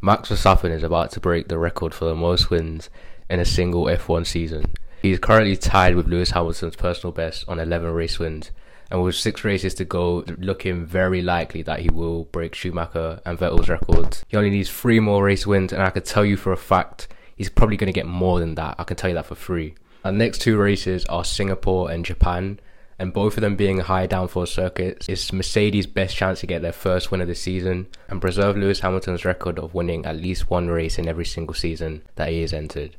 Max Verstappen is about to break the record for the most wins in a single F1 season. He is currently tied with Lewis Hamilton's personal best on 11 race wins, and with six races to go, looking very likely that he will break Schumacher and Vettel's records. He only needs three more race wins, and I can tell you for a fact he's probably going to get more than that. I can tell you that for free. Our next two races are Singapore and Japan, and both of them being high downforce circuits, it's Mercedes' best chance to get their first win of the season and preserve Lewis Hamilton's record of winning at least one race in every single season that he has entered.